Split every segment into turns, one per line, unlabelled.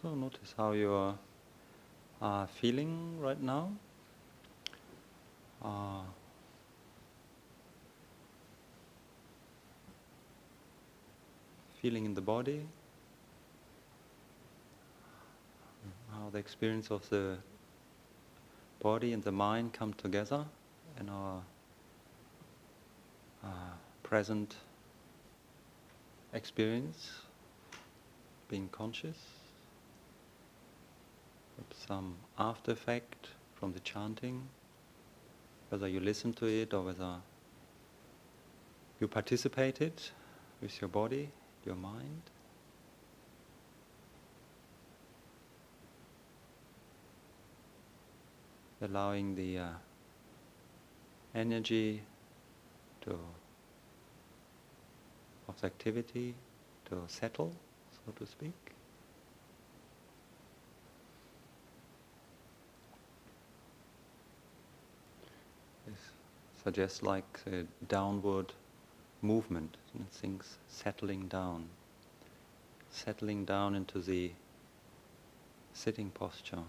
So notice how you are uh, feeling right now. Uh, feeling in the body, how the experience of the body and the mind come together in our uh, present experience, being conscious, some after effect from the chanting, whether you listen to it or whether you participated with your body, your mind. allowing the uh, energy to of the activity to settle, so to speak. Suggests like a downward movement, things settling down, settling down into the sitting posture.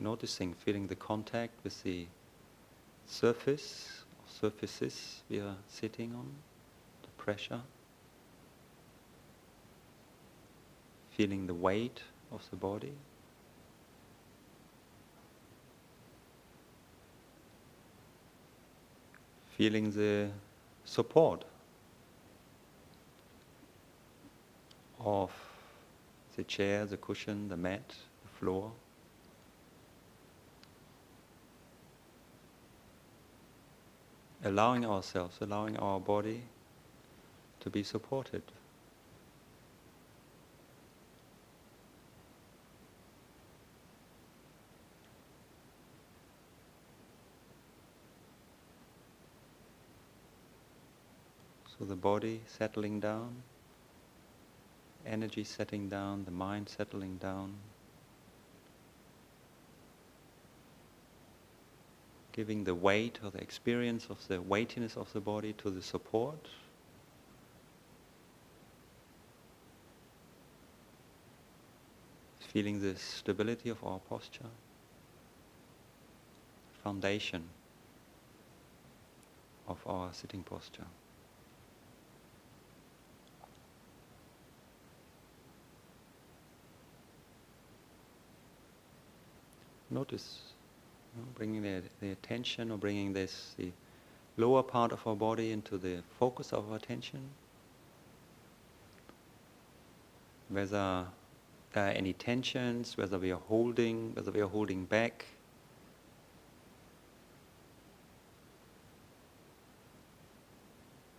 noticing, feeling the contact with the surface, surfaces we are sitting on, the pressure, feeling the weight of the body. Feeling the support of the chair, the cushion, the mat, the floor. allowing ourselves, allowing our body to be supported. So the body settling down, energy settling down, the mind settling down. giving the weight or the experience of the weightiness of the body to the support. Feeling the stability of our posture, foundation of our sitting posture. Notice bringing the, the attention or bringing this, the lower part of our body into the focus of our attention. Whether there are any tensions, whether we are holding, whether we are holding back.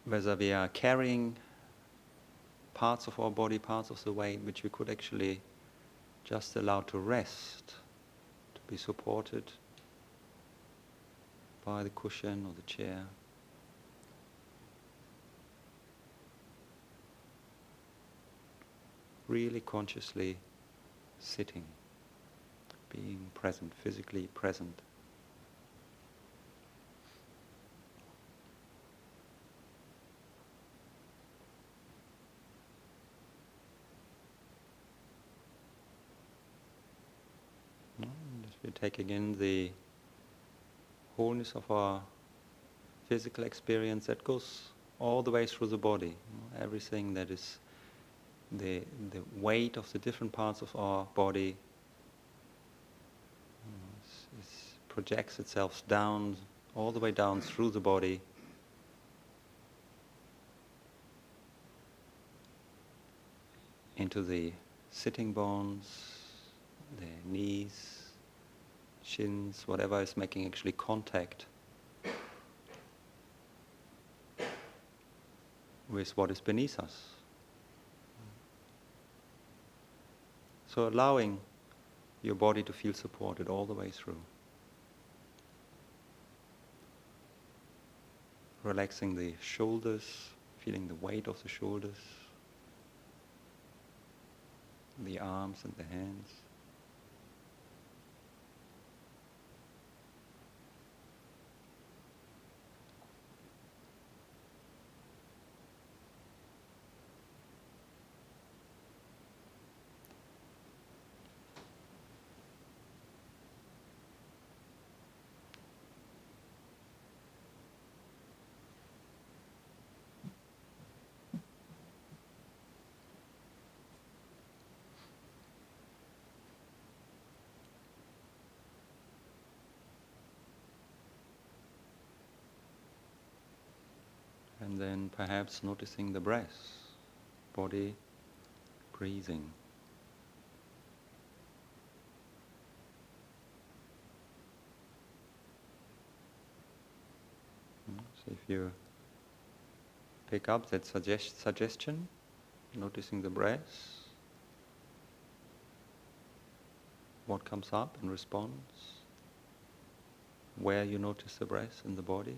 Whether we are carrying parts of our body, parts of the weight, which we could actually just allow to rest, be supported by the cushion or the chair. Really consciously sitting, being present, physically present. Just in the wholeness of our physical experience that goes all the way through the body. Everything that is the, the weight of the different parts of our body projects itself down, all the way down through the body. into the sitting bones, the knees, shins, whatever is making actually contact with what is beneath us. So allowing your body to feel supported all the way through. Relaxing the shoulders, feeling the weight of the shoulders, the arms and the hands. Then perhaps noticing the breath, body breathing. Mm, so if you pick up that suggest- suggestion, noticing the breath, what comes up in response, where you notice the breath in the body.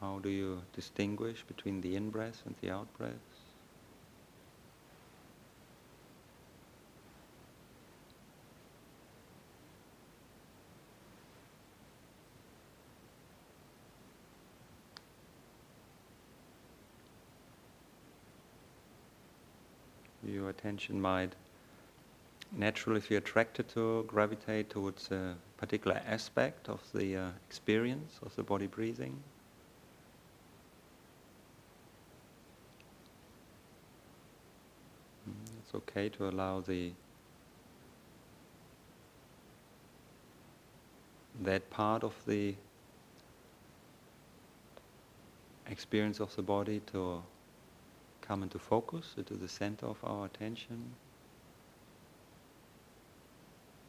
How do you distinguish between the in breath and the out breath? Your attention might naturally, if you're attracted to gravitate towards a particular aspect of the uh, experience of the body breathing. It's okay to allow the that part of the experience of the body to come into focus, into the center of our attention.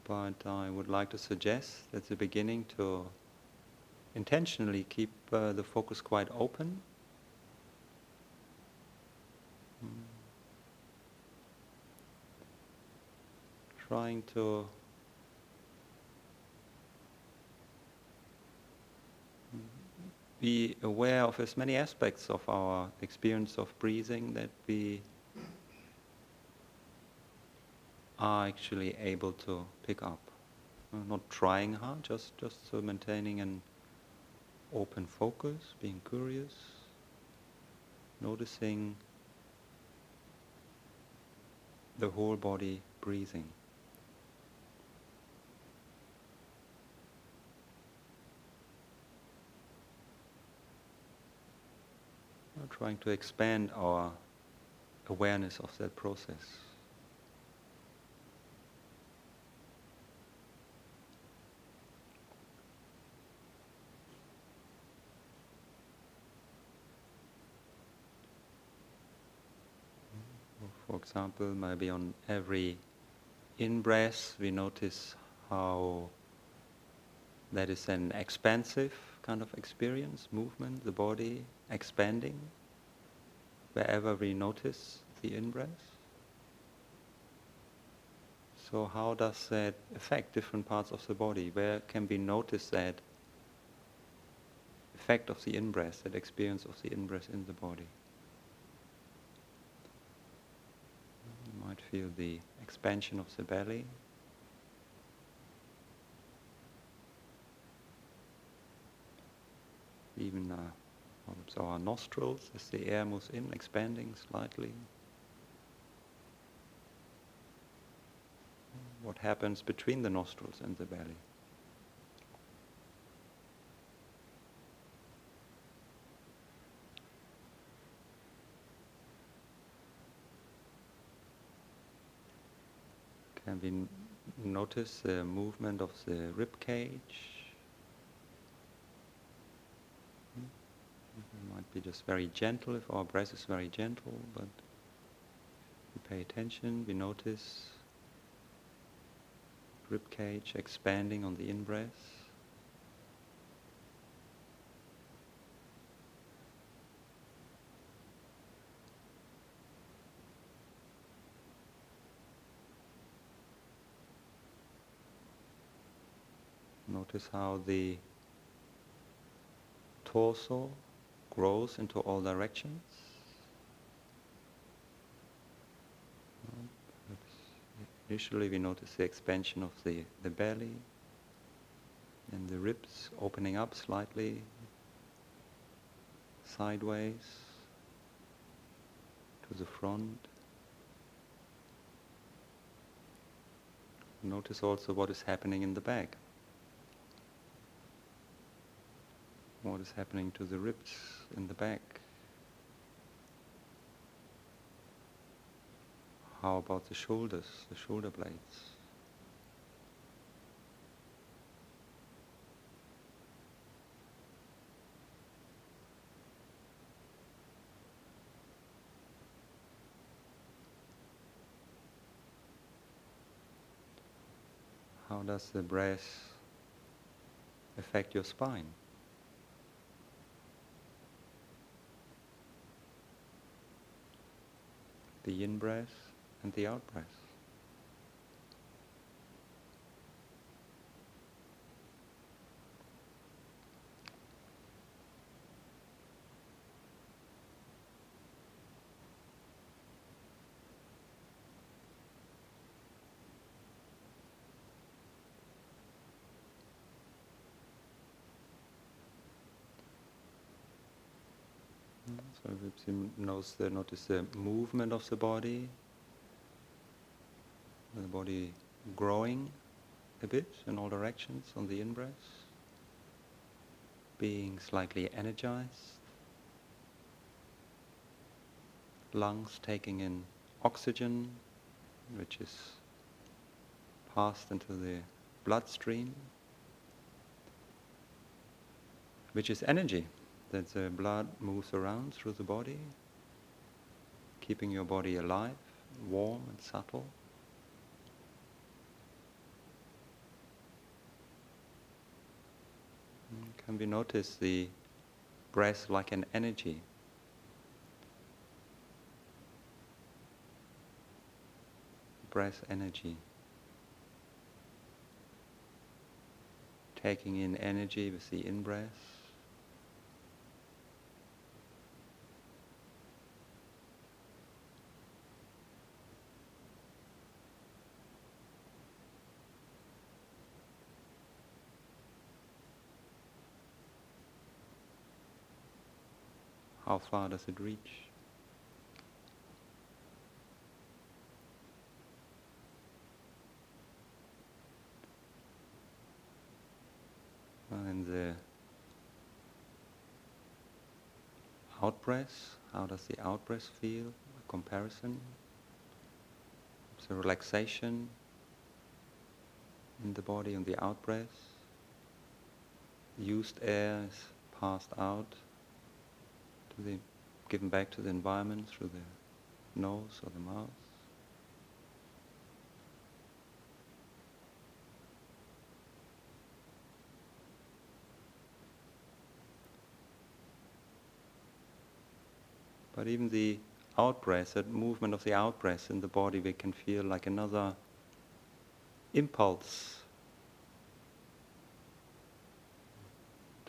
But I would like to suggest at the beginning to intentionally keep uh, the focus quite open. Mm. Trying to be aware of as many aspects of our experience of breathing that we are actually able to pick up. Not trying hard, just, just so maintaining an open focus, being curious, noticing the whole body breathing. We're trying to expand our awareness of that process. For example, maybe on every in-breath we notice how that is an expansive kind of experience, movement, the body expanding wherever we notice the in-breath. So how does that affect different parts of the body? Where can we notice that effect of the in-breath, that experience of the in-breath in the body? You might feel the expansion of the belly. Even uh, so our nostrils as the air moves in, expanding slightly. What happens between the nostrils and the belly? Can we notice the movement of the rib cage? It might be just very gentle if our breath is very gentle, but we pay attention, we notice rib cage expanding on the in-breath. Notice how the torso grows into all directions. Initially we notice the expansion of the, the belly and the ribs opening up slightly sideways to the front. Notice also what is happening in the back. what is happening to the ribs in the back. How about the shoulders, the shoulder blades? How does the breath affect your spine? The in breath and the out breath. You notice the, notice the movement of the body, the body growing a bit in all directions on the in-breath, being slightly energized, lungs taking in oxygen, which is passed into the bloodstream, which is energy that the blood moves around through the body, keeping your body alive, warm and subtle. Mm, can we notice the breath like an energy? Breath energy. Taking in energy with the in breath. How far does it reach? And the out breath, how does the out breath feel? A comparison. So relaxation in the body on the out breath. Used air is passed out the, given back to the environment through the nose or the mouth. But even the out breath, that movement of the out breath in the body, we can feel like another impulse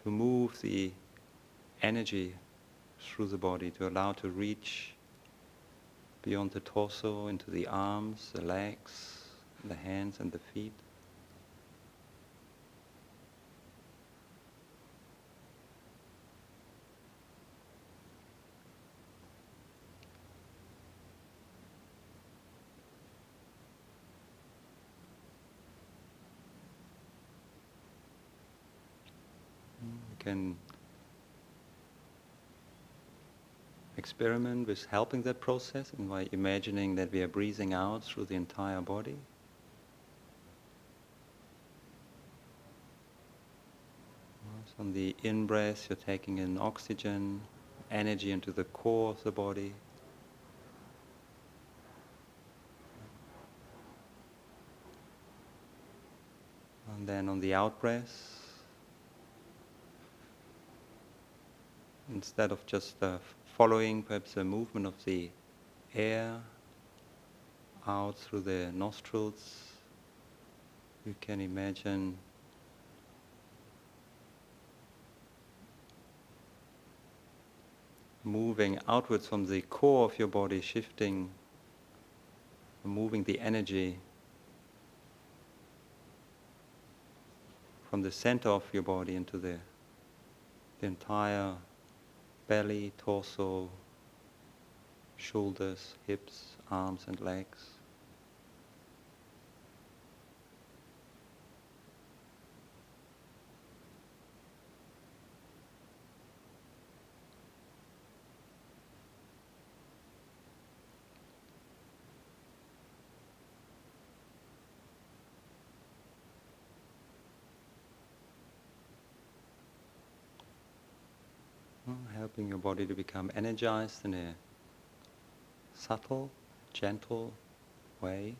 to move the energy through the body to allow to reach beyond the torso into the arms, the legs, the hands and the feet. Experiment with helping that process and by imagining that we are breathing out through the entire body. So on the in breath, you're taking in oxygen, energy into the core of the body. And then on the out breath, instead of just uh, following perhaps the movement of the air out through the nostrils. You can imagine moving outwards from the core of your body, shifting, moving the energy from the center of your body into the, the entire belly, torso, shoulders, hips, arms and legs. Helping your body to become energized in a subtle, gentle way.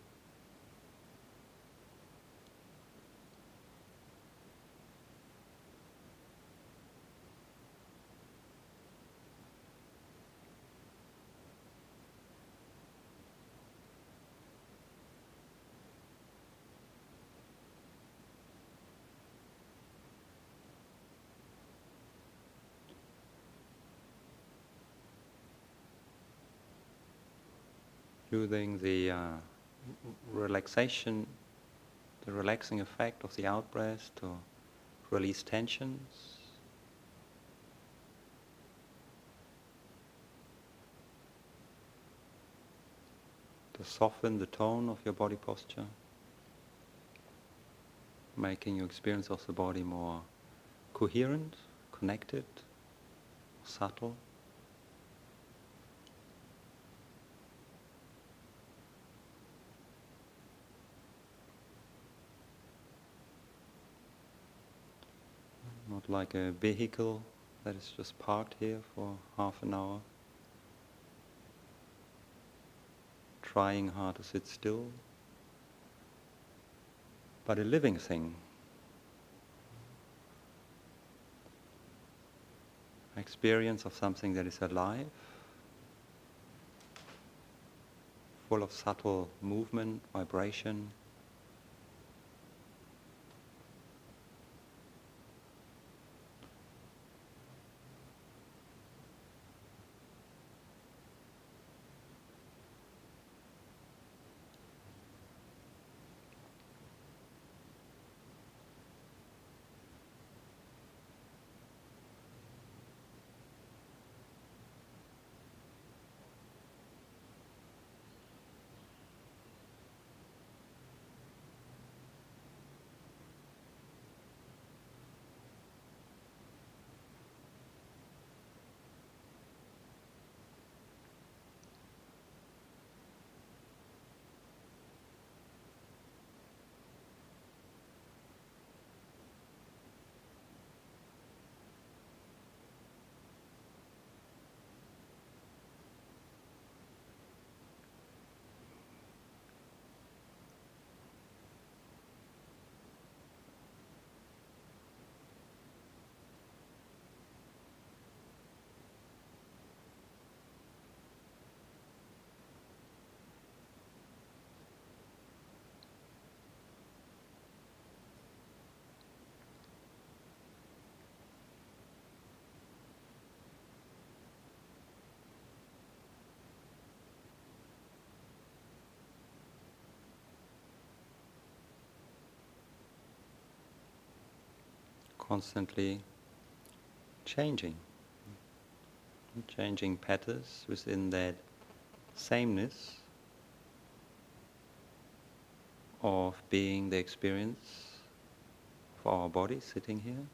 Using the uh, relaxation, the relaxing effect of the out breath to release tensions. To soften the tone of your body posture, making your experience of the body more coherent, connected, subtle. Like a vehicle that is just parked here for half an hour, trying hard to sit still, but a living thing. Experience of something that is alive, full of subtle movement, vibration. Constantly changing, changing patterns within that sameness of being the experience of our body sitting here.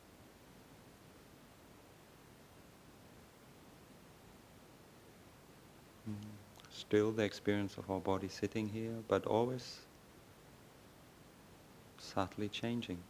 Still the experience of our body sitting here, but always subtly changing.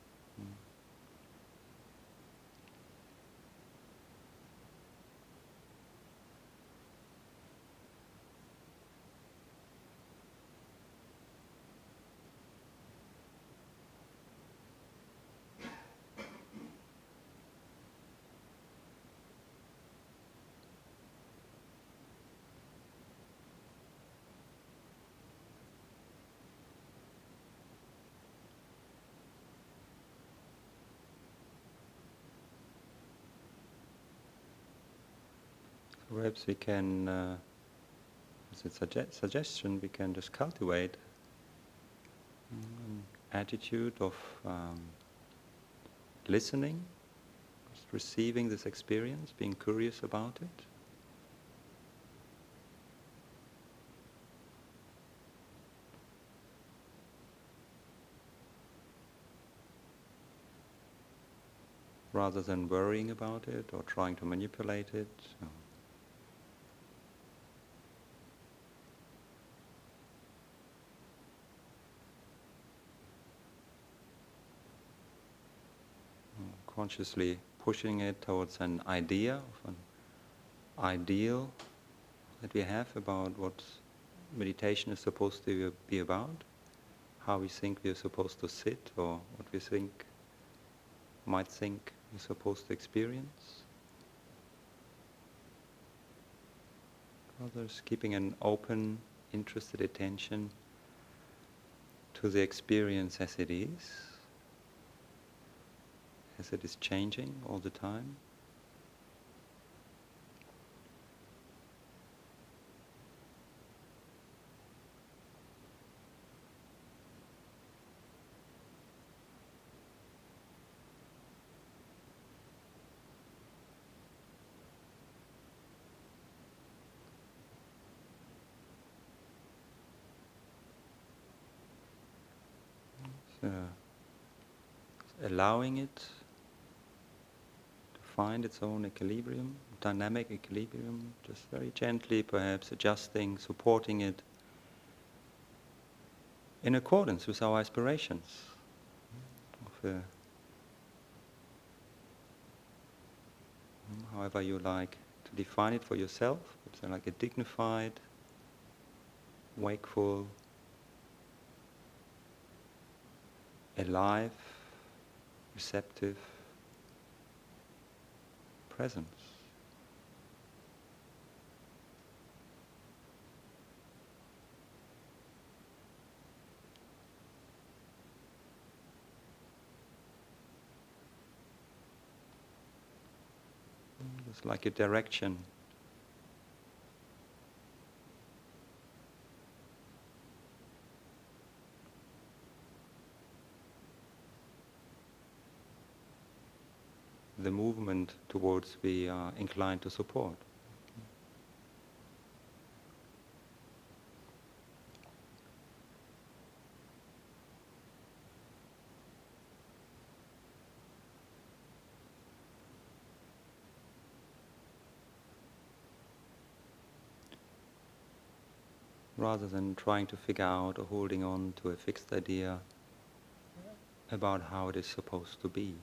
Perhaps we can, uh, as a suge- suggestion, we can just cultivate an attitude of um, listening, just receiving this experience, being curious about it. rather than worrying about it or trying to manipulate it. Consciously pushing it towards an idea of an ideal that we have about what meditation is supposed to be about, how we think we are supposed to sit, or what we think might think we're supposed to experience. Others keeping an open, interested attention to the experience as it is as it is changing all the time. allowing it find its own equilibrium, dynamic equilibrium, just very gently perhaps adjusting, supporting it in accordance with our aspirations of a, however you like to define it for yourself, it's like a dignified, wakeful, alive, receptive presence. It's like a direction. Towards we are inclined to support. rather than trying to figure out or holding on to a fixed idea about how it is supposed to be.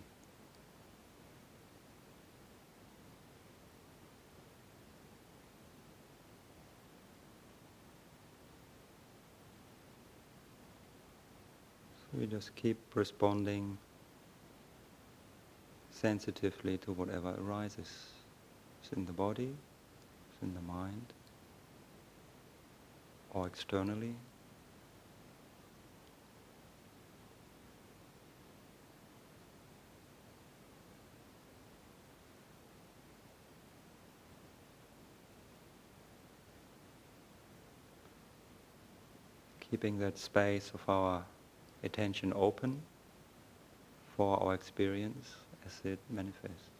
We just keep responding sensitively to whatever arises. It's in the body, it's in the mind or externally. Keeping that space of our attention open for our experience as it manifests.